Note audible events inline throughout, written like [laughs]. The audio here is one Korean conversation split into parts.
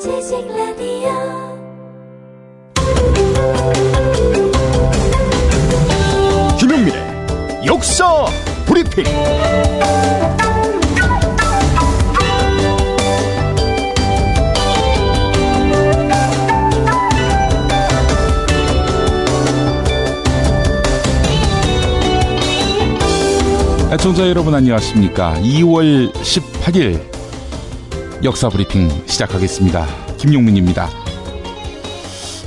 지식 라디오 김용민의 역사 브리핑. 애청자 여러분 안녕하십니까? 2월 18일 역사 브리핑 시작하겠습니다. 김용민입니다.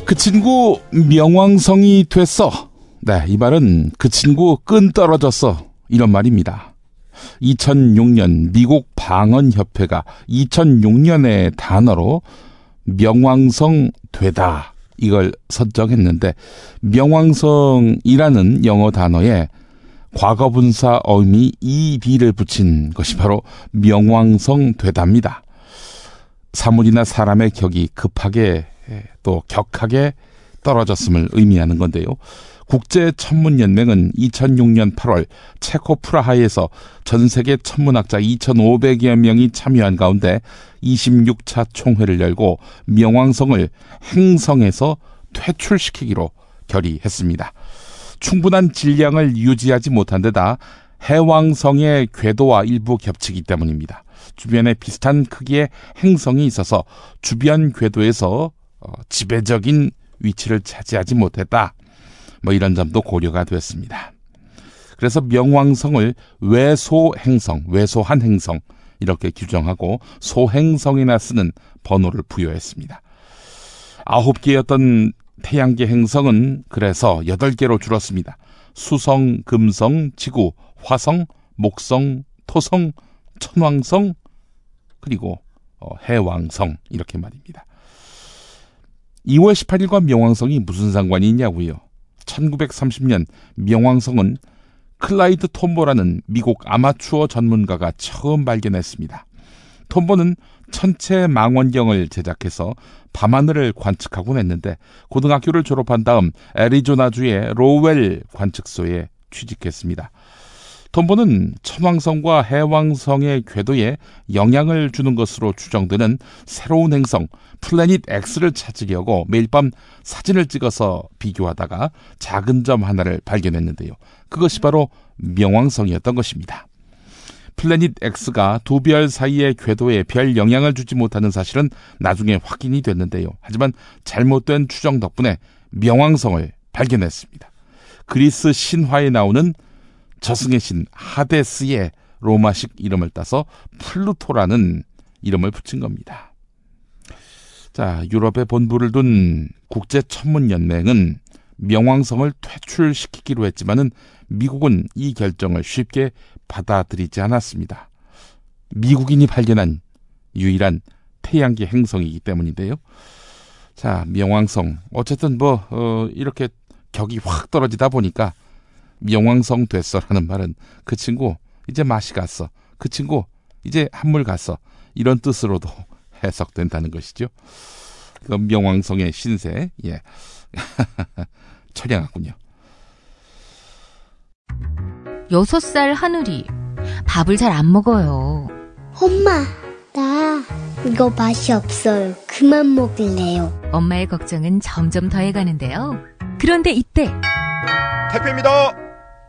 그 친구 명왕성이 됐어. 네, 이 말은 그 친구 끈 떨어졌어. 이런 말입니다. 2006년 미국 방언협회가 2006년의 단어로 명왕성 되다 이걸 선정했는데 명왕성이라는 영어 단어에 과거분사 어미 ed를 붙인 것이 바로 명왕성 되답니다. 사물이나 사람의 격이 급하게 또 격하게 떨어졌음을 의미하는 건데요. 국제 천문 연맹은 2006년 8월 체코 프라하에서 전 세계 천문학자 2,500여 명이 참여한 가운데 26차 총회를 열고 명왕성을 행성에서 퇴출시키기로 결의했습니다. 충분한 질량을 유지하지 못한 데다 해왕성의 궤도와 일부 겹치기 때문입니다. 주변에 비슷한 크기의 행성이 있어서 주변 궤도에서 어, 지배적인 위치를 차지하지 못했다. 뭐 이런 점도 고려가 됐습니다. 그래서 명왕성을 외소행성, 외소한 행성 이렇게 규정하고 소행성이나 쓰는 번호를 부여했습니다. 아홉 개였던 태양계 행성은 그래서 8개로 줄었습니다. 수성, 금성, 지구, 화성, 목성, 토성, 천왕성, 그리고 어, 해왕성 이렇게 말입니다. 2월 18일과 명왕성이 무슨 상관이 있냐고요. 1930년 명왕성은 클라이드 톰보라는 미국 아마추어 전문가가 처음 발견했습니다. 톰보는 천체 망원경을 제작해서 밤하늘을 관측하곤 했는데 고등학교를 졸업한 다음 애리조나주의 로웰 관측소에 취직했습니다. 톰보는 천왕성과 해왕성의 궤도에 영향을 주는 것으로 추정되는 새로운 행성 플래닛 X를 찾으려고 매일 밤 사진을 찍어서 비교하다가 작은 점 하나를 발견했는데요. 그것이 바로 명왕성이었던 것입니다. 플래닛 X가 두 별 사이의 궤도에 별 영향을 주지 못하는 사실은 나중에 확인이 됐는데요. 하지만 잘못된 추정 덕분에 명왕성을 발견했습니다. 그리스 신화에 나오는 저승의 신 하데스의 로마식 이름을 따서 플루토라는 이름을 붙인 겁니다. 자, 유럽에 본부를 둔 국제 천문 연맹은 명왕성을 퇴출시키기로 했지만은 미국은 이 결정을 쉽게 받아들이지 않았습니다. 미국인이 발견한 유일한 태양계 행성이기 때문인데요. 자, 명왕성. 어쨌든 뭐, 어, 이렇게 격이 확 떨어지다 보니까 명왕성 됐어라는 말은 그 친구 이제 맛이 갔어. 그 친구 이제 한물 갔어. 이런 뜻으로도 [laughs] 해석된다는 것이죠. 그 명왕성의 신세, 예. [laughs] 철량하군요. 여섯 살 하늘이 밥을 잘 안 먹어요. 엄마, 나 이거 맛이 없어요. 그만 먹을래요. 엄마의 걱정은 점점 더해가는데요. 그런데 이때 택배입니다.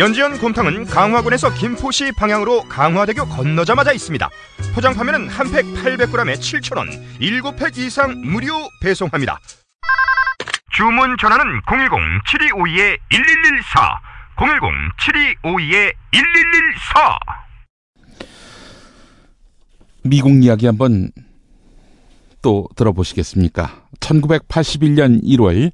연지연 곰탕은 강화군에서 김포시 방향으로 강화대교 건너자마자 있습니다. 포장 판매는 한 팩 800g에 7,000원, 7팩 이상 무료 배송합니다. 주문 전화는 010-7252-1114, 010-7252-1114. 미국 이야기 한번 또 들어보시겠습니까? 1981년 1월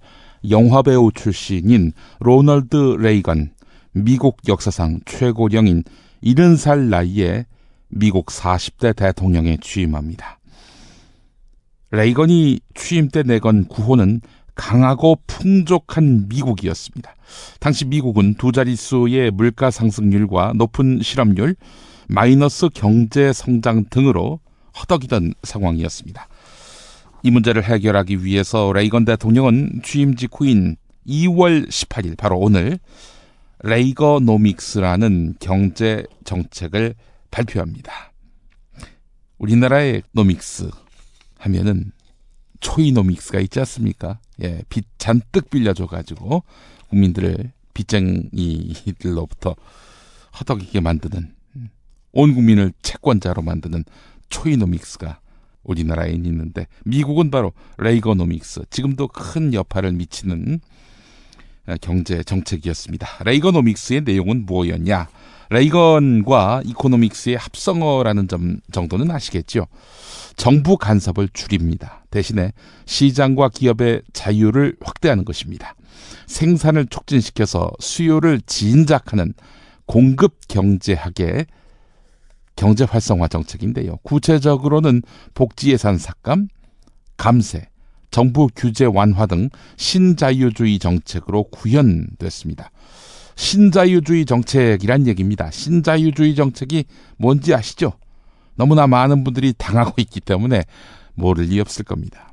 영화배우 출신인 로널드 레이건, 미국 역사상 최고령인 70살 나이에 미국 40대 대통령에 취임합니다. 레이건이 취임 때 내건 구호는 강하고 풍족한 미국이었습니다. 당시 미국은 두 자릿수의 물가 상승률과 높은 실업률, 마이너스 경제 성장 등으로 허덕이던 상황이었습니다. 이 문제를 해결하기 위해서 레이건 대통령은 취임 직후인 2월 18일 바로 오늘 레이거노믹스라는 경제 정책을 발표합니다. 우리나라의 노믹스 하면은 초이노믹스가 있지 않습니까? 예, 빚 잔뜩 빌려줘가지고 국민들을 빚쟁이들로부터 허덕이게 만드는 온 국민을 채권자로 만드는 초이노믹스가 우리나라에 있는데 미국은 바로 레이거노믹스 지금도 큰 여파를 미치는 경제 정책이었습니다. 레이거노믹스의 내용은 뭐였냐? 레이건과 이코노믹스의 합성어라는 점 정도는 아시겠죠? 정부 간섭을 줄입니다. 대신에 시장과 기업의 자유를 확대하는 것입니다. 생산을 촉진시켜서 수요를 진작하는 공급 경제학의 경제 활성화 정책인데요. 구체적으로는 복지 예산 삭감, 감세, 정부 규제 완화 등 신자유주의 정책으로 구현됐습니다. 신자유주의 정책이란 얘기입니다. 신자유주의 정책이 뭔지 아시죠? 너무나 많은 분들이 당하고 있기 때문에 모를 리 없을 겁니다.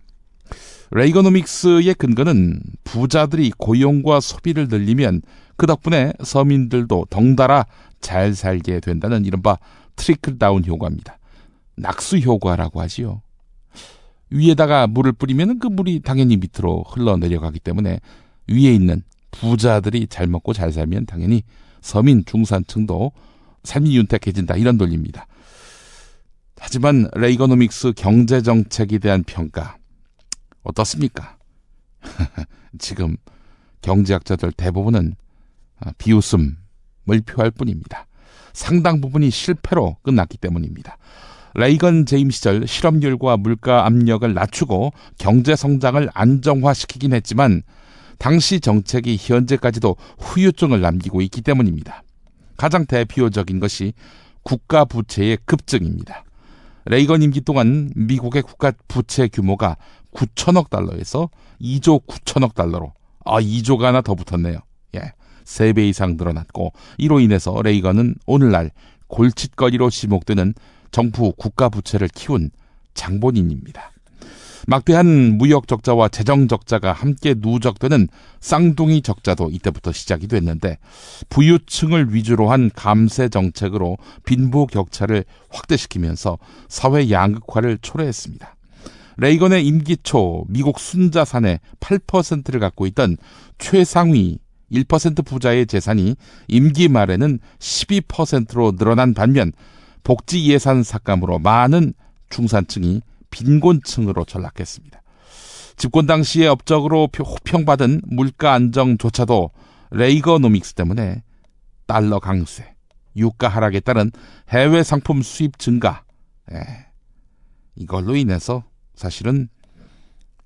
레이거노믹스의 근거는 부자들이 고용과 소비를 늘리면 그 덕분에 서민들도 덩달아 잘 살게 된다는 이른바 trickle down 효과입니다. 낙수 효과라고 하지요. 위에다가 물을 뿌리면 그 물이 당연히 밑으로 흘러내려가기 때문에 위에 있는 부자들이 잘 먹고 잘 살면 당연히 서민 중산층도 삶이 윤택해진다 이런 논리입니다. 하지만 레이거노믹스 경제 정책에 대한 평가 어떻습니까? [laughs] 지금 경제학자들 대부분은 비웃음을 표할 뿐입니다. 상당 부분이 실패로 끝났기 때문입니다. 레이건 재임 시절 실업률과 물가 압력을 낮추고 경제 성장을 안정화시키긴 했지만 당시 정책이 현재까지도 후유증을 남기고 있기 때문입니다. 가장 대표적인 것이 국가 부채의 급증입니다. 레이건 임기 동안 미국의 국가 부채 규모가 9천억 달러에서 2조 9천억 달러로 아 2조가 하나 더 붙었네요. 예. 3배 이상 늘어났고 이로 인해서 레이건은 오늘날 골칫거리로 지목되는 정부 국가 부채를 키운 장본인입니다. 막대한 무역 적자와 재정 적자가 함께 누적되는 쌍둥이 적자도 이때부터 시작이 됐는데 부유층을 위주로 한 감세 정책으로 빈부 격차를 확대시키면서 사회 양극화를 초래했습니다. 레이건의 임기 초 미국 순자산의 8%를 갖고 있던 최상위 1% 부자의 재산이 임기 말에는 12%로 늘어난 반면 복지 예산 삭감으로 많은 중산층이 빈곤층으로 전락했습니다. 집권 당시에 업적으로 호평받은 물가 안정조차도 레이거노믹스 때문에 달러 강세, 유가 하락에 따른 해외 상품 수입 증가, 예, 이걸로 인해서 사실은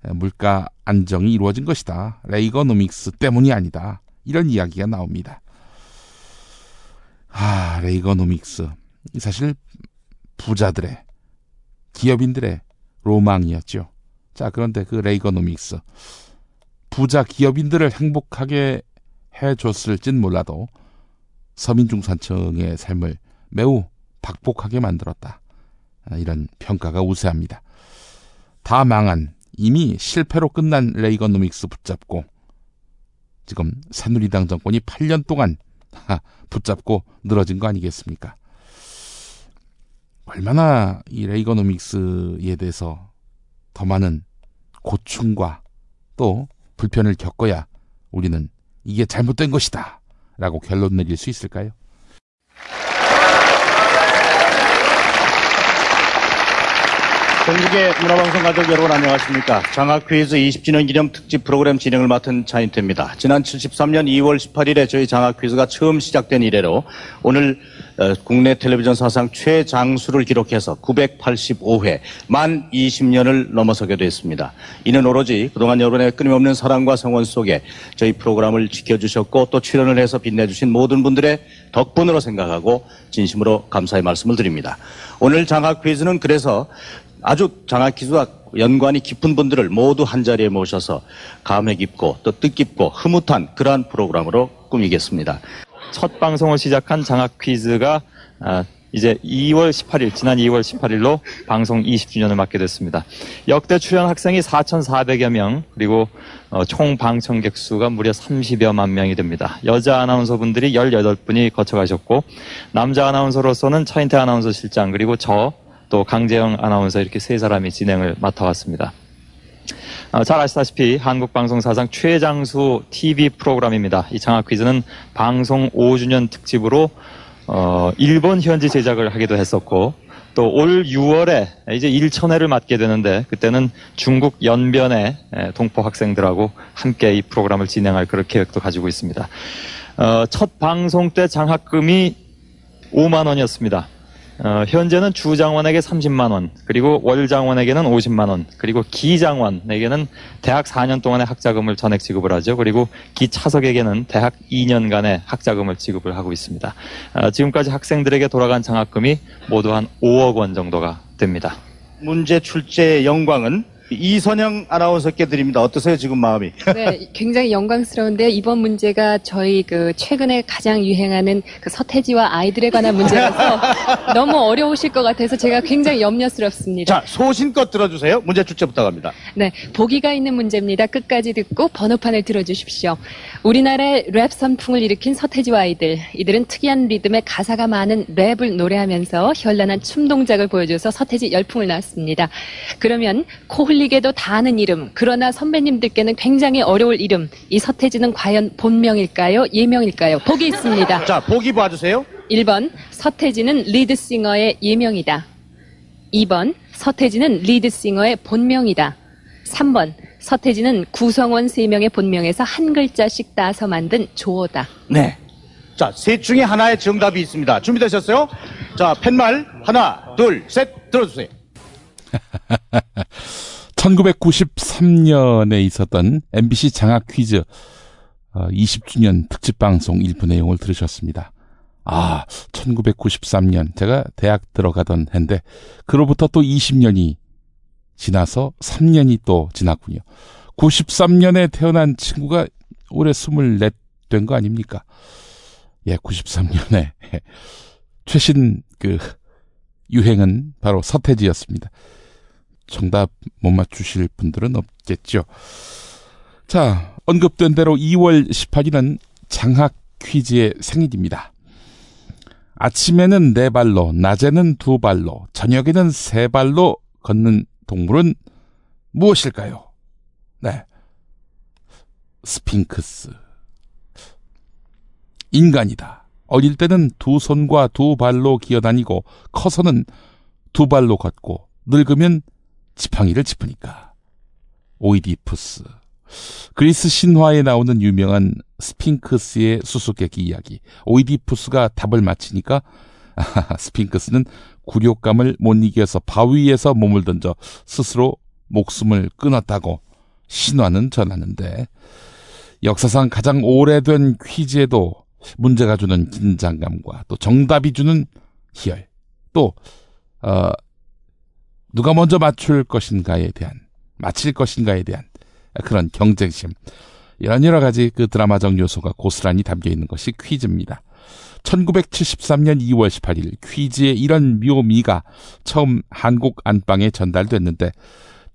물가 안정이 이루어진 것이다. 레이거노믹스 때문이 아니다. 이런 이야기가 나옵니다. 아, 레이거노믹스. 사실 부자들의 기업인들의 로망이었죠. 자, 그런데 그 레이거노믹스 부자 기업인들을 행복하게 해줬을진 몰라도 서민 중산층의 삶을 매우 박복하게 만들었다. 아, 이런 평가가 우세합니다. 다 망한 이미 실패로 끝난 레이거노믹스 붙잡고 지금 새누리당 정권이 8년 동안 붙잡고 늘어진 거 아니겠습니까? 얼마나 이 레이거노믹스에 대해서 더 많은 고충과 또 불편을 겪어야 우리는 이게 잘못된 것이다 라고 결론 내릴 수 있을까요? 전국의 문화방송 가족 여러분 안녕하십니까. 장학 퀴즈 20주년 기념 특집 프로그램 진행을 맡은 차인태입니다. 지난 73년 2월 18일에 저희 장학 퀴즈가 처음 시작된 이래로 오늘 어, 국내 텔레비전 사상 최장수를 기록해서 985회 만 20년을 넘어서게 됐습니다. 이는 오로지 그동안 여러분의 끊임없는 사랑과 성원 속에 저희 프로그램을 지켜주셨고 또 출연을 해서 빛내주신 모든 분들의 덕분으로 생각하고 진심으로 감사의 말씀을 드립니다. 오늘 장학 퀴즈는 그래서 아주 장학 퀴즈와 연관이 깊은 분들을 모두 한자리에 모셔서 감회 깊고 또 뜻깊고 흐뭇한 그러한 프로그램으로 꾸미겠습니다. 첫 방송을 시작한 장학 퀴즈가 아, 이제 2월 18일, 지난 2월 18일로 방송 20주년을 맞게 됐습니다. 역대 출연 학생이 4,400여 명, 그리고 어, 총 방청객 수가 무려 30여만 명이 됩니다. 여자 아나운서 분들이 18분이 거쳐가셨고, 남자 아나운서로서는 차인태 아나운서 실장, 그리고 저, 또 강재영 아나운서 이렇게 세 사람이 진행을 맡아왔습니다. 어, 잘 아시다시피 한국 방송 사상 최장수 TV 프로그램입니다. 이 장학 퀴즈는 방송 5주년 특집으로 어, 일본 현지 제작을 하기도 했었고 또 올 6월에 이제 1천회를 맞게 되는데 그때는 중국 연변의 에, 동포 학생들하고 함께 이 프로그램을 진행할 그런 계획도 가지고 있습니다. 어, 첫 방송 때 장학금이 5만 원이었습니다. 어, 현재는 주장원에게 30만 원, 그리고 월장원에게는 50만 원, 그리고 기장원에게는 대학 4년 동안의 학자금을 전액 지급을 하죠. 그리고 기 차석에게는 대학 2년간의 학자금을 지급을 하고 있습니다. 어, 지금까지 학생들에게 돌아간 장학금이 모두 한 5억 원 정도가 됩니다. 문제 출제의 영광은 이선영 아나운서께 드립니다. 어떠세요, 지금 마음이? [laughs] 네, 굉장히 영광스러운데요. 이번 문제가 저희 그 최근에 가장 유행하는 그 서태지와 아이들에 관한 문제라서 [laughs] 너무 어려우실 것 같아서 제가 굉장히 염려스럽습니다. 자, 소신껏 들어주세요. 문제 출제 부탁합니다. 네, 보기가 있는 문제입니다. 끝까지 듣고 번호판을 들어주십시오. 우리나라의 랩 선풍을 일으킨 서태지와 아이들. 이들은 특이한 리듬에 가사가 많은 랩을 노래하면서 현란한 춤 동작을 보여줘서 서태지 열풍을 낳았습니다. 그러면 코흘리개도 다 아는 이름, 그러나 선배님들께는 굉장히 어려울 이름. 이 서태지는 과연 본명일까요? 예명일까요? 보기 있습니다. 자, 보기 봐주세요. 1번 서태지는 리드싱어의 예명이다. 2번 서태지는 리드싱어의 본명이다. 3번 서태지는 구성원 3명의 본명에서 한 글자씩 따서 만든 조어다. 네. 자, 셋 중에 하나의 정답이 있습니다. 준비되셨어요? 자, 팻말 하나, 둘, 셋 들어주세요. [laughs] 1993년에 있었던 MBC 장학 퀴즈 20주년 특집 방송 일부 내용을 들으셨습니다. 아, 1993년 제가 대학 들어가던 해인데 그로부터 또 20년이 지나서 3년이 또 지났군요. 93년에 태어난 친구가 올해 24 된 거 아닙니까? 예, 93년에 [laughs] 최신 그 유행은 바로 서태지였습니다. 정답 못 맞추실 분들은 없겠죠. 자, 언급된 대로 2월 18일은 장학 퀴즈의 생일입니다. 아침에는 네 발로, 낮에는 두 발로, 저녁에는 세 발로 걷는 동물은 무엇일까요? 네. 스핑크스. 인간이다. 어릴 때는 두 손과 두 발로 기어다니고 커서는 두 발로 걷고 늙으면 지팡이를 짚으니까. 오이디푸스. 그리스 신화에 나오는 유명한 스핑크스의 수수께끼 이야기. 오이디푸스가 답을 맞히니까 아하하, 스핑크스는 굴욕감을 못 이겨서 바위에서 몸을 던져 스스로 목숨을 끊었다고 신화는 전하는데 역사상 가장 오래된 퀴즈에도 문제가 주는 긴장감과 또 정답이 주는 희열 또 어, 누가 먼저 맞출 것인가에 대한 맞힐 것인가에 대한 그런 경쟁심 이런 여러 가지 그 드라마적 요소가 고스란히 담겨 있는 것이 퀴즈입니다. 1973년 2월 18일 퀴즈의 이런 묘미가 처음 한국 안방에 전달됐는데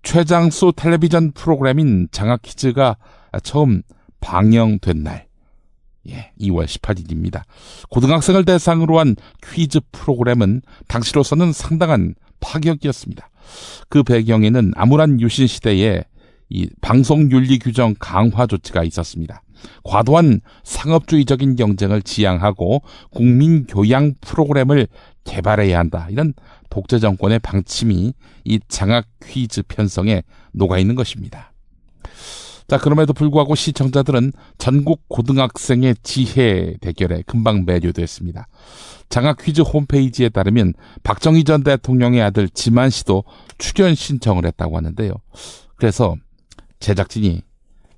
최장수 텔레비전 프로그램인 장학 퀴즈가 처음 방영된 날 예, 2월 18일입니다. 고등학생을 대상으로 한 퀴즈 프로그램은 당시로서는 상당한 파격이었습니다. 그 배경에는 암울한 유신 시대에 이 방송 윤리 규정 강화 조치가 있었습니다. 과도한 상업주의적인 경쟁을 지향하고 국민 교양 프로그램을 개발해야 한다. 이런 독재 정권의 방침이 이 장학 퀴즈 편성에 녹아 있는 것입니다. 자, 그럼에도 불구하고 시청자들은 전국 고등학생의 지혜 대결에 금방 매료됐습니다. 장학 퀴즈 홈페이지에 따르면 박정희 전 대통령의 아들 지만 씨도 출연 신청을 했다고 하는데요. 그래서 제작진이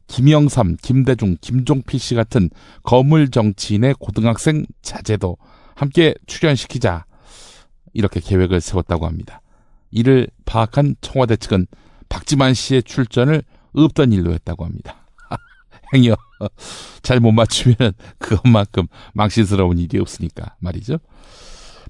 김영삼, 김대중, 김종필 씨 같은 거물 정치인의 고등학생 자제도 함께 출연시키자 이렇게 계획을 세웠다고 합니다. 이를 파악한 청와대 측은 박지만 씨의 출전을 없던 일로 했다고 합니다. [laughs] 행여 잘 못 맞추면 그것만큼 망신스러운 일이 없으니까 말이죠.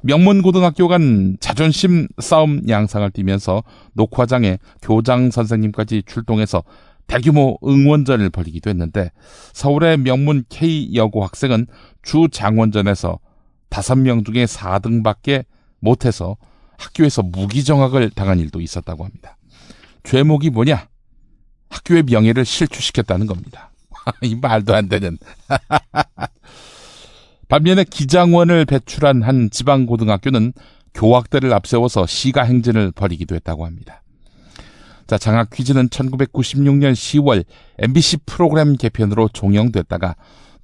명문 고등학교 간 자존심 싸움 양상을 띠면서 녹화장에 교장 선생님까지 출동해서 대규모 응원전을 벌이기도 했는데 서울의 명문 K 여고 학생은 주 장원전에서 5명 중에 4등밖에 못해서 학교에서 무기정학을 당한 일도 있었다고 합니다. 죄목이 뭐냐? 학교의 명예를 실추시켰다는 겁니다. [laughs] 이 말도 안 되는. [laughs] 반면에 기장원을 배출한 한 지방고등학교는 교학대를 앞세워서 시가 행진을 벌이기도 했다고 합니다. 자, 장학 퀴즈는 1996년 10월 MBC 프로그램 개편으로 종영됐다가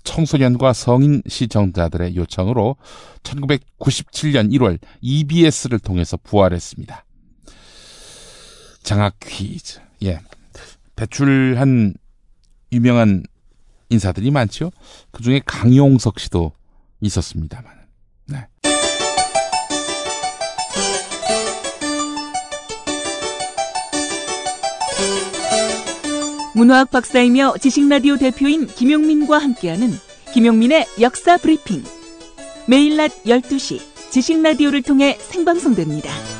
청소년과 성인 시청자들의 요청으로 1997년 1월 EBS를 통해서 부활했습니다. 장학 퀴즈. 예. 배출한 유명한 인사들이 많죠. 그 중에 강용석 씨도 있었습니다만. 네. 문화학 박사이며 지식라디오 대표인 김용민과 함께하는 김용민의 역사 브리핑. 매일 낮 12시 지식라디오를 통해 생방송됩니다.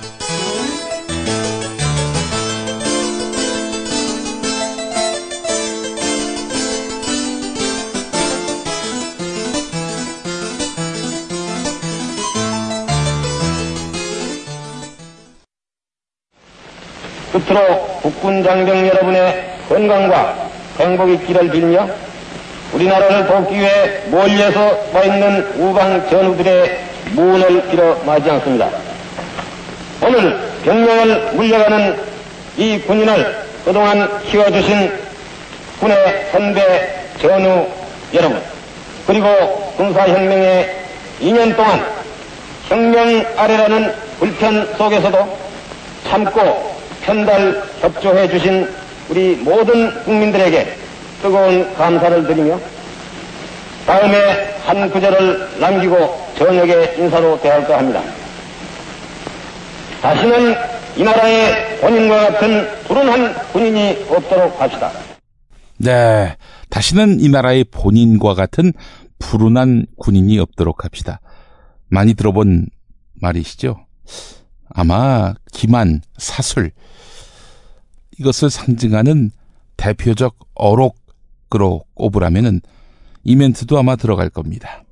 끝으로 국군 장병 여러분의 건강과 행복 있기를 빌며 우리나라를 돕기 위해 멀리에서 와 있는 우방 전우들의 무운을 빌어 마지 않습니다. 오늘 병명을 물려가는 이 군인을 그동안 키워주신 군의 선배 전우 여러분 그리고 군사혁명의 2년 동안 혁명 아래라는 불편 속에서도 참고 편달 협조해 주신 우리 모든 국민들에게 뜨거운 감사를 드리며 다음에 한 구절을 남기고 저녁에 인사로 대할까 합니다. 다시는 이 나라의 본인과 같은 불운한 군인이 없도록 합시다. 네. 다시는 이 나라의 본인과 같은 불운한 군인이 없도록 합시다. 많이 들어본 말이시죠? 아마 기만, 사술, 이것을 상징하는 대표적 어록으로 꼽으라면은 이 멘트도 아마 들어갈 겁니다.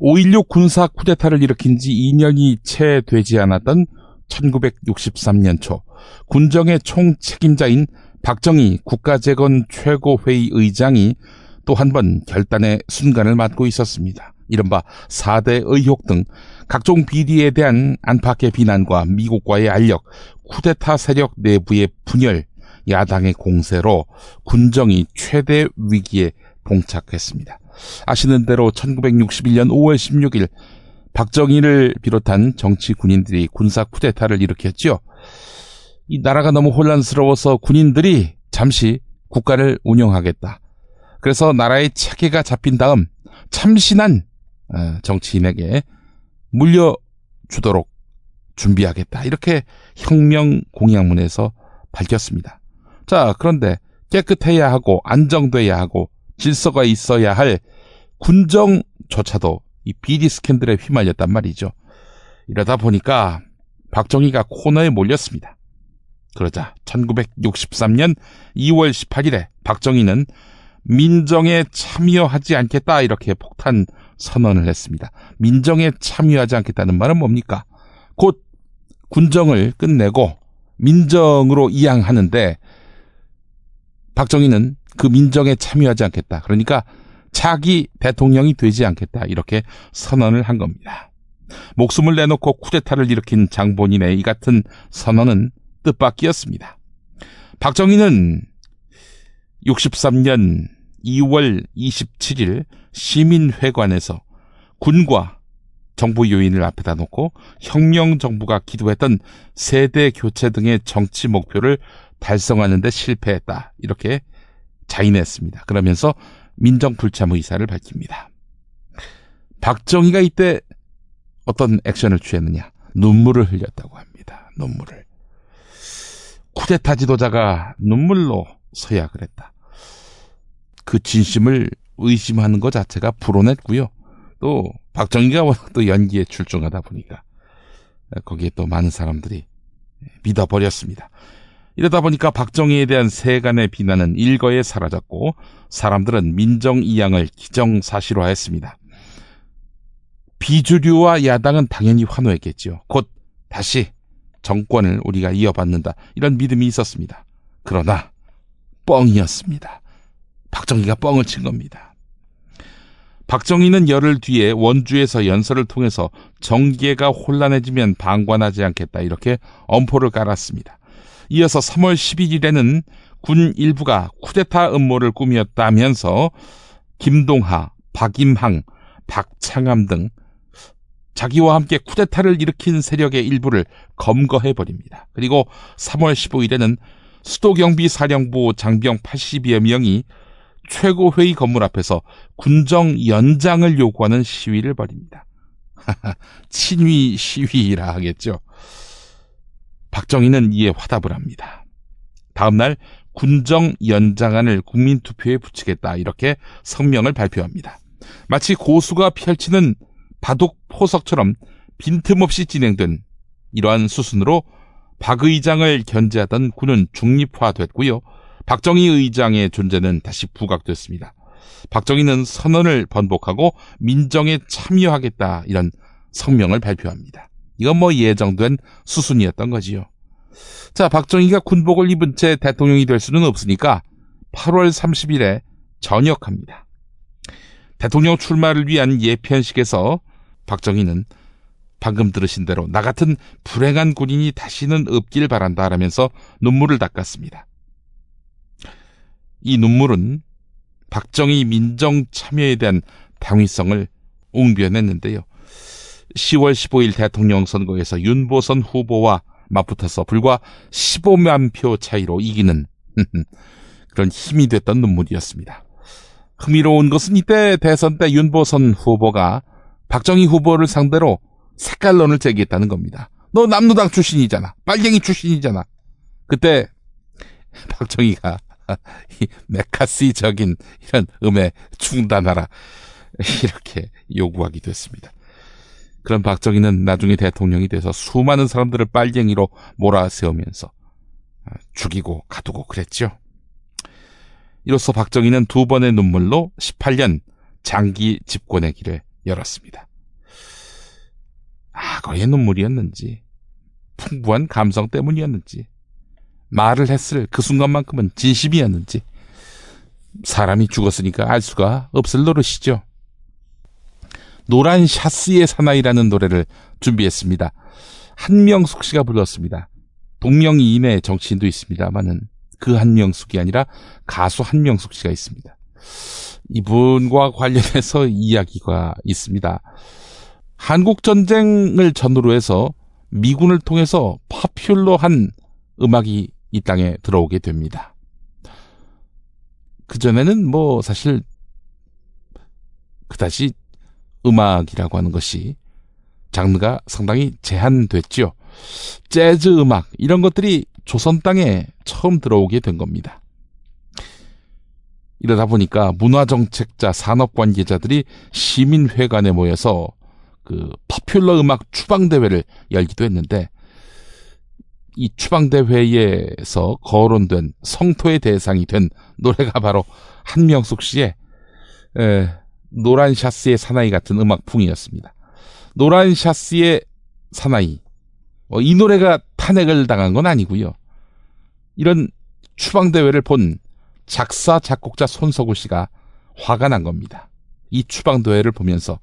5.16 군사 쿠데타를 일으킨 지 2년이 채 되지 않았던 1963년 초 군정의 총책임자인 박정희 국가재건 최고회의 의장이 또 한 번 결단의 순간을 맞고 있었습니다. 이른바 4대 의혹 등 각종 비리에 대한 안팎의 비난과 미국과의 알력, 쿠데타 세력 내부의 분열, 야당의 공세로 군정이 최대 위기에 봉착했습니다. 아시는 대로 1961년 5월 16일 박정희를 비롯한 정치 군인들이 군사 쿠데타를 일으켰지요. 이 나라가 너무 혼란스러워서 군인들이 잠시 국가를 운영하겠다. 그래서 나라의 체계가 잡힌 다음 참신한 어, 정치인에게 물려주도록 준비하겠다. 이렇게 혁명 공약문에서 밝혔습니다. 자, 그런데 깨끗해야 하고 안정돼야 하고 질서가 있어야 할 군정조차도 이 비리 스캔들에 휘말렸단 말이죠. 이러다 보니까 박정희가 코너에 몰렸습니다. 그러자 1963년 2월 18일에 박정희는 민정에 참여하지 않겠다 이렇게 폭탄 선언을 했습니다. 민정에 참여하지 않겠다는 말은 뭡니까? 곧 군정을 끝내고 민정으로 이양하는데 박정희는 그 민정에 참여하지 않겠다. 그러니까 차기 대통령이 되지 않겠다. 이렇게 선언을 한 겁니다. 목숨을 내놓고 쿠데타를 일으킨 장본인의 이 같은 선언은 뜻밖이었습니다. 박정희는 63년 2월 27일 시민회관에서 군과 정부 요인을 앞에다 놓고 혁명 정부가 기도했던 세대 교체 등의 정치 목표를 달성하는 데 실패했다. 이렇게 자인했습니다. 그러면서 민정 불참 의사를 밝힙니다. 박정희가 이때 어떤 액션을 취했느냐? 눈물을 흘렸다고 합니다. 눈물을. 쿠데타 지도자가 눈물로 서약을 했다. 그 진심을 의심하는 것 자체가 불온했고요. 또 박정희가 또 연기에 출중하다 보니까 거기에 또 많은 사람들이 믿어버렸습니다. 이러다 보니까 박정희에 대한 세간의 비난은 일거에 사라졌고 사람들은 민정이양을 기정사실화했습니다. 비주류와 야당은 당연히 환호했겠지요. 곧 다시 정권을 우리가 이어받는다. 이런 믿음이 있었습니다. 그러나 뻥이었습니다. 박정희가 뻥을 친 겁니다. 박정희는 열흘 뒤에 원주에서 연설을 통해서 정계가 혼란해지면 방관하지 않겠다 이렇게 엄포를 깔았습니다. 이어서 3월 11일에는 군 일부가 쿠데타 음모를 꾸몄다면서 김동하, 박임항, 박창암 등 자기와 함께 쿠데타를 일으킨 세력의 일부를 검거해 버립니다. 그리고 3월 15일에는 수도경비사령부 장병 80여 명이 최고회의 건물 앞에서 군정 연장을 요구하는 시위를 벌입니다. [laughs] 친위 시위라 하겠죠. 박정희는 이에 화답을 합니다. 다음날 군정 연장안을 국민투표에 붙이겠다 이렇게 성명을 발표합니다. 마치 고수가 펼치는 바둑 포석처럼 빈틈없이 진행된 이러한 수순으로 박 의장을 견제하던 군은 중립화됐고요. 박정희 의장의 존재는 다시 부각됐습니다. 박정희는 선언을 번복하고 민정에 참여하겠다 이런 성명을 발표합니다. 이건 뭐 예정된 수순이었던 거지요. 자, 박정희가 군복을 입은 채 대통령이 될 수는 없으니까 8월 30일에 전역합니다. 대통령 출마를 위한 예편식에서 박정희는 방금 들으신 대로 나 같은 불행한 군인이 다시는 없길 바란다 라면서 눈물을 닦았습니다. 이 눈물은 박정희 민정 참여에 대한 당위성을 웅변했는데요. 10월 15일 대통령 선거에서 윤보선 후보와 맞붙어서 불과 15만 표 차이로 이기는 [laughs] 그런 힘이 됐던 눈물이었습니다. 흥미로운 것은 이때 대선 때 윤보선 후보가 박정희 후보를 상대로 색깔론을 제기했다는 겁니다. 너 남노당 출신이잖아. 빨갱이 출신이잖아. 그때 박정희가 이 메카시적인 이런 음에 중단하라 이렇게 요구하기도 했습니다. 그런 박정희는 나중에 대통령이 돼서 수많은 사람들을 빨갱이로 몰아세우면서 죽이고 가두고 그랬죠. 이로써 박정희는 두 번의 눈물로 18년 장기 집권의 길을 열었습니다. 악어의 눈물이었는지 풍부한 감성 때문이었는지 말을 했을 그 순간만큼은 진심이었는지 사람이 죽었으니까 알 수가 없을 노릇이죠. 노란 샤스의 사나이라는 노래를 준비했습니다. 한명숙 씨가 불렀습니다. 동명이인의 정치인도 있습니다만은 그 한명숙이 아니라 가수 한명숙 씨가 있습니다. 이분과 관련해서 이야기가 있습니다. 한국 전쟁을 전후로 해서 미군을 통해서 파퓰러한 음악이 이 땅에 들어오게 됩니다. 그전에는 뭐 사실 그다지 음악이라고 하는 것이 장르가 상당히 제한됐죠. 재즈 음악 이런 것들이 조선 땅에 처음 들어오게 된 겁니다. 이러다 보니까 문화정책자 산업관계자들이 시민회관에 모여서 그 퍼퓰러 음악 추방대회를 열기도 했는데 이 추방대회에서 거론된 성토의 대상이 된 노래가 바로 한명숙 씨의 에, 노란 샤스의 사나이 같은 음악풍이었습니다. 노란 샤스의 사나이. 어, 이 노래가 탄핵을 당한 건 아니고요. 이런 추방대회를 본 작사, 작곡자 손석우 씨가 화가 난 겁니다. 이 추방대회를 보면서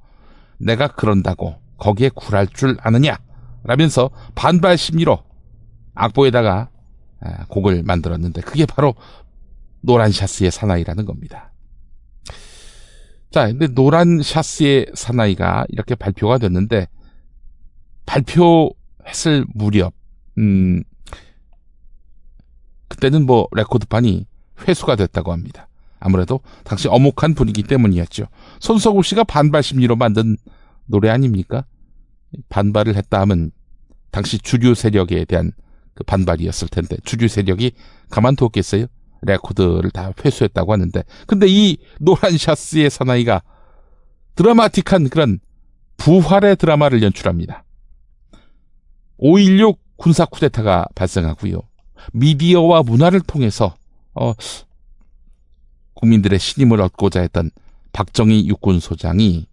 내가 그런다고 거기에 굴할 줄 아느냐? 라면서 반발 심리로 악보에다가 곡을 만들었는데 그게 바로 노란 샤스의 사나이라는 겁니다. 자, 근데 노란 샤스의 사나이가 이렇게 발표가 됐는데 발표했을 무렵 음 그때는 뭐 레코드판이 회수가 됐다고 합니다. 아무래도 당시 엄혹한 분위기 때문이었죠. 손석우 씨가 반발 심리로 만든 노래 아닙니까? 반발을 했다 하면 당시 주류 세력에 대한 그 반발이었을 텐데 주류 세력이 가만두었겠어요? 레코드를 다 회수했다고 하는데 근데 이 노란 샤쓰의 사나이가 드라마틱한 그런 부활의 드라마를 연출합니다. 5.16 군사 쿠데타가 발생하고요. 미디어와 문화를 통해서 어, 국민들의 신임을 얻고자 했던 박정희 육군 소장이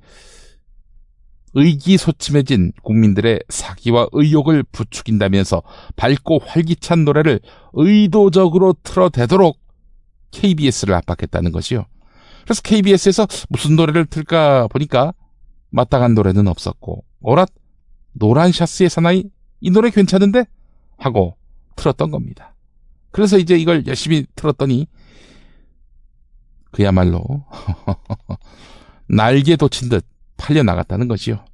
의기소침해진 국민들의 사기와 의욕을 부추긴다면서 밝고 활기찬 노래를 의도적으로 틀어대도록 KBS를 압박했다는 것이요. 그래서 KBS에서 무슨 노래를 틀까 보니까 마땅한 노래는 없었고, 어라? 노란 샤스의 사나이? 이 노래 괜찮은데? 하고 틀었던 겁니다. 그래서 이제 이걸 열심히 틀었더니, 그야말로, [laughs] 날개 돋친 듯 팔려나갔다는 것이요.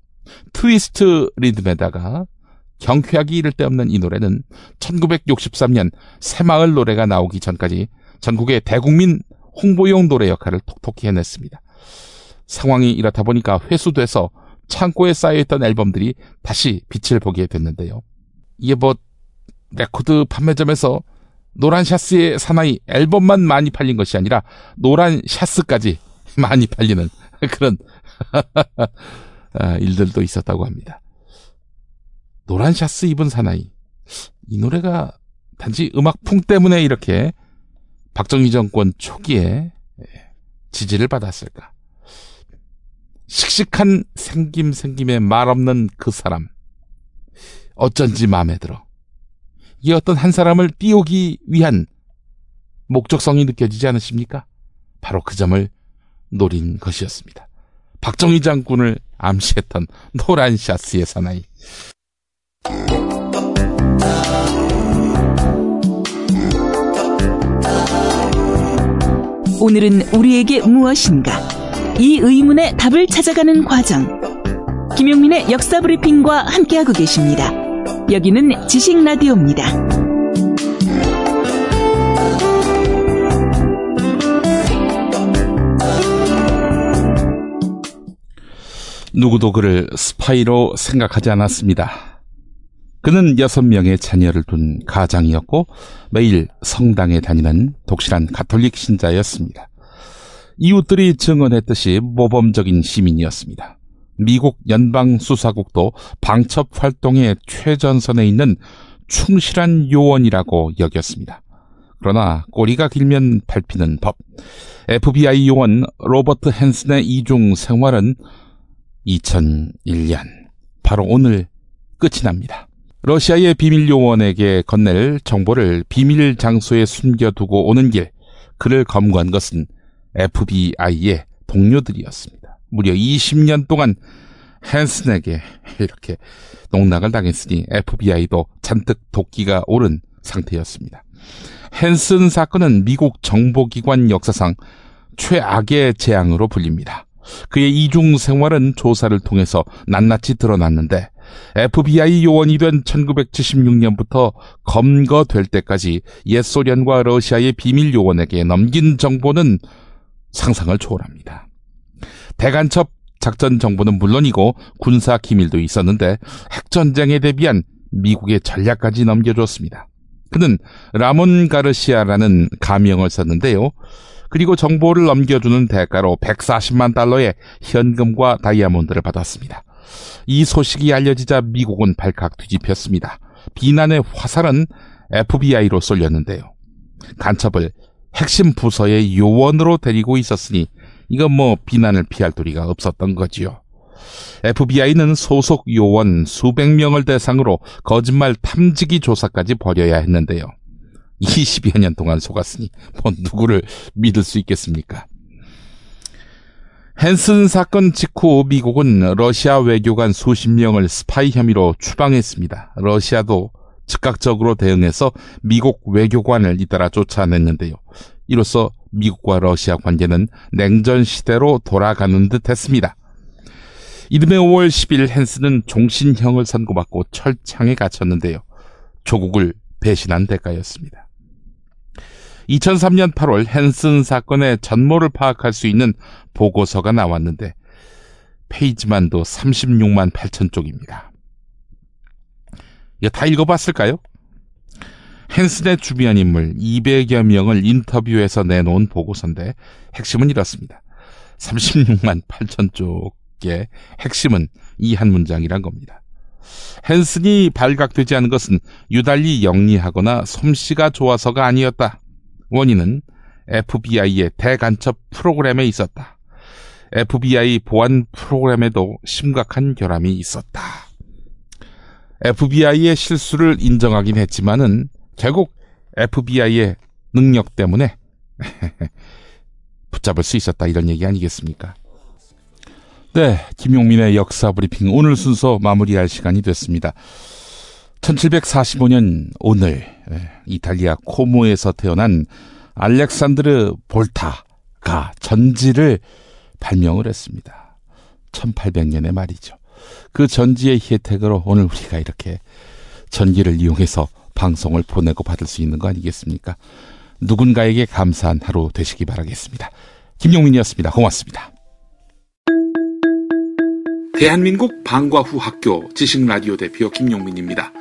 트위스트 리듬에다가 경쾌하기 이를 데 없는 이 노래는 1963년 새마을 노래가 나오기 전까지 전국의 대국민 홍보용 노래 역할을 톡톡히 해냈습니다. 상황이 이렇다 보니까 회수돼서 창고에 쌓여있던 앨범들이 다시 빛을 보게 됐는데요. 이게 뭐 레코드 판매점에서 노란 샤쓰의 사나이 앨범만 많이 팔린 것이 아니라 노란 샤쓰까지 [laughs] 많이 팔리는 그런 아, [laughs] 일들도 있었다고 합니다. 노란 샤스 입은 사나이. 이 노래가 단지 음악풍 때문에 이렇게 박정희 정권 초기에 지지를 받았을까? 씩씩한 생김 생김에 말 없는 그 사람. 어쩐지 마음에 들어. 이 어떤 한 사람을 띄우기 위한 목적성이 느껴지지 않으십니까? 바로 그 점을 노린 것이었습니다. 박정희 장군을 암시했던 노란 샤스의 사나이. 오늘은 우리에게 무엇인가? 이 의문의 답을 찾아가는 과정. 김용민의 역사 브리핑과 함께하고 계십니다. 여기는 지식 라디오입니다. 누구도 그를 스파이로 생각하지 않았습니다. 그는 여섯 명의 자녀를 둔 가장이었고 매일 성당에 다니는 독실한 가톨릭 신자였습니다. 이웃들이 증언했듯이 모범적인 시민이었습니다. 미국 연방수사국도 방첩 활동의 최전선에 있는 충실한 요원이라고 여겼습니다. 그러나 꼬리가 길면 밟히는 법. FBI 요원 로버트 헨슨의 이중 생활은 2001년 바로 오늘 끝이 납니다. 러시아의 비밀 요원에게 건넬 정보를 비밀 장소에 숨겨두고 오는 길 그를 검거한 것은 FBI의 동료들이었습니다. 무려 20년 동안 헨슨에게 이렇게 농락을 당했으니 FBI도 잔뜩 도끼가 오른 상태였습니다. 헨슨 사건은 미국 정보기관 역사상 최악의 재앙으로 불립니다. 그의 이중 생활은 조사를 통해서 낱낱이 드러났는데 FBI 요원이 된 1976년부터 검거될 때까지 옛 소련과 러시아의 비밀 요원에게 넘긴 정보는 상상을 초월합니다. 대간첩 작전 정보는 물론이고 군사 기밀도 있었는데 핵전쟁에 대비한 미국의 전략까지 넘겨줬습니다. 그는 라몬 가르시아라는 가명을 썼는데요. 그리고 정보를 넘겨주는 대가로 140만 달러의 현금과 다이아몬드를 받았습니다. 이 소식이 알려지자 미국은 발칵 뒤집혔습니다. 비난의 화살은 FBI로 쏠렸는데요. 간첩을 핵심 부서의 요원으로 데리고 있었으니 이건 뭐 비난을 피할 도리가 없었던 거지요. FBI는 소속 요원 수백 명을 대상으로 거짓말 탐지기 조사까지 벌여야 했는데요. 20여 년 동안 속았으니 뭐 누구를 믿을 수 있겠습니까? 헨슨 사건 직후 미국은 러시아 외교관 수십 명을 스파이 혐의로 추방했습니다. 러시아도 즉각적으로 대응해서 미국 외교관을 잇따라 쫓아냈는데요. 이로써 미국과 러시아 관계는 냉전 시대로 돌아가는 듯 했습니다. 이듬해 5월 10일 헨스는 종신형을 선고받고 철창에 갇혔는데요. 조국을 배신한 대가였습니다. 2003년 8월 헨슨 사건의 전모를 파악할 수 있는 보고서가 나왔는데 페이지만도 36만 8천 쪽입니다. 다 읽어봤을까요? 헨슨의 주변 인물 200여 명을 인터뷰해서 내놓은 보고서인데 핵심은 이렇습니다. 36만 8천 쪽의 핵심은 이 한 문장이란 겁니다. 헨슨이 발각되지 않은 것은 유달리 영리하거나 솜씨가 좋아서가 아니었다. 원인은 FBI의 대간첩 프로그램에 있었다. FBI 보안 프로그램에도 심각한 결함이 있었다. FBI의 실수를 인정하긴 했지만은 결국 FBI의 능력 때문에 [laughs] 붙잡을 수 있었다 이런 얘기 아니겠습니까? 네, 김용민의 역사 브리핑 오늘 순서 마무리할 시간이 됐습니다. 1745년 오늘 예, 이탈리아 코모에서 태어난 알렉산드르 볼타가 전지를 발명을 했습니다. 1800년의 말이죠. 그 전지의 혜택으로 오늘 우리가 이렇게 전기를 이용해서 방송을 보내고 받을 수 있는 거 아니겠습니까? 누군가에게 감사한 하루 되시기 바라겠습니다. 김용민이었습니다. 고맙습니다. 대한민국 방과 후 학교 지식라디오 대표 김용민입니다.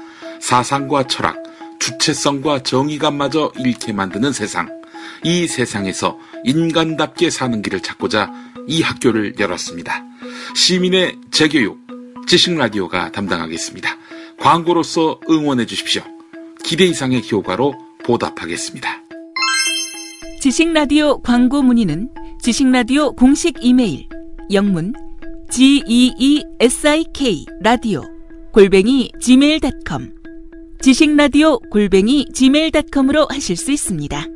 사상과 철학, 주체성과 정의감마저 잃게 만드는 세상. 이 세상에서 인간답게 사는 길을 찾고자 이 학교를 열었습니다. 시민의 재교육, 지식라디오가 담당하겠습니다. 광고로서 응원해 주십시오. 기대 이상의 효과로 보답하겠습니다. 지식라디오 광고 문의는 지식라디오 공식 이메일 영문 geesik 라디오 골뱅이 gmail.com 지식라디오 골뱅이 gmail.com으로 하실 수 있습니다.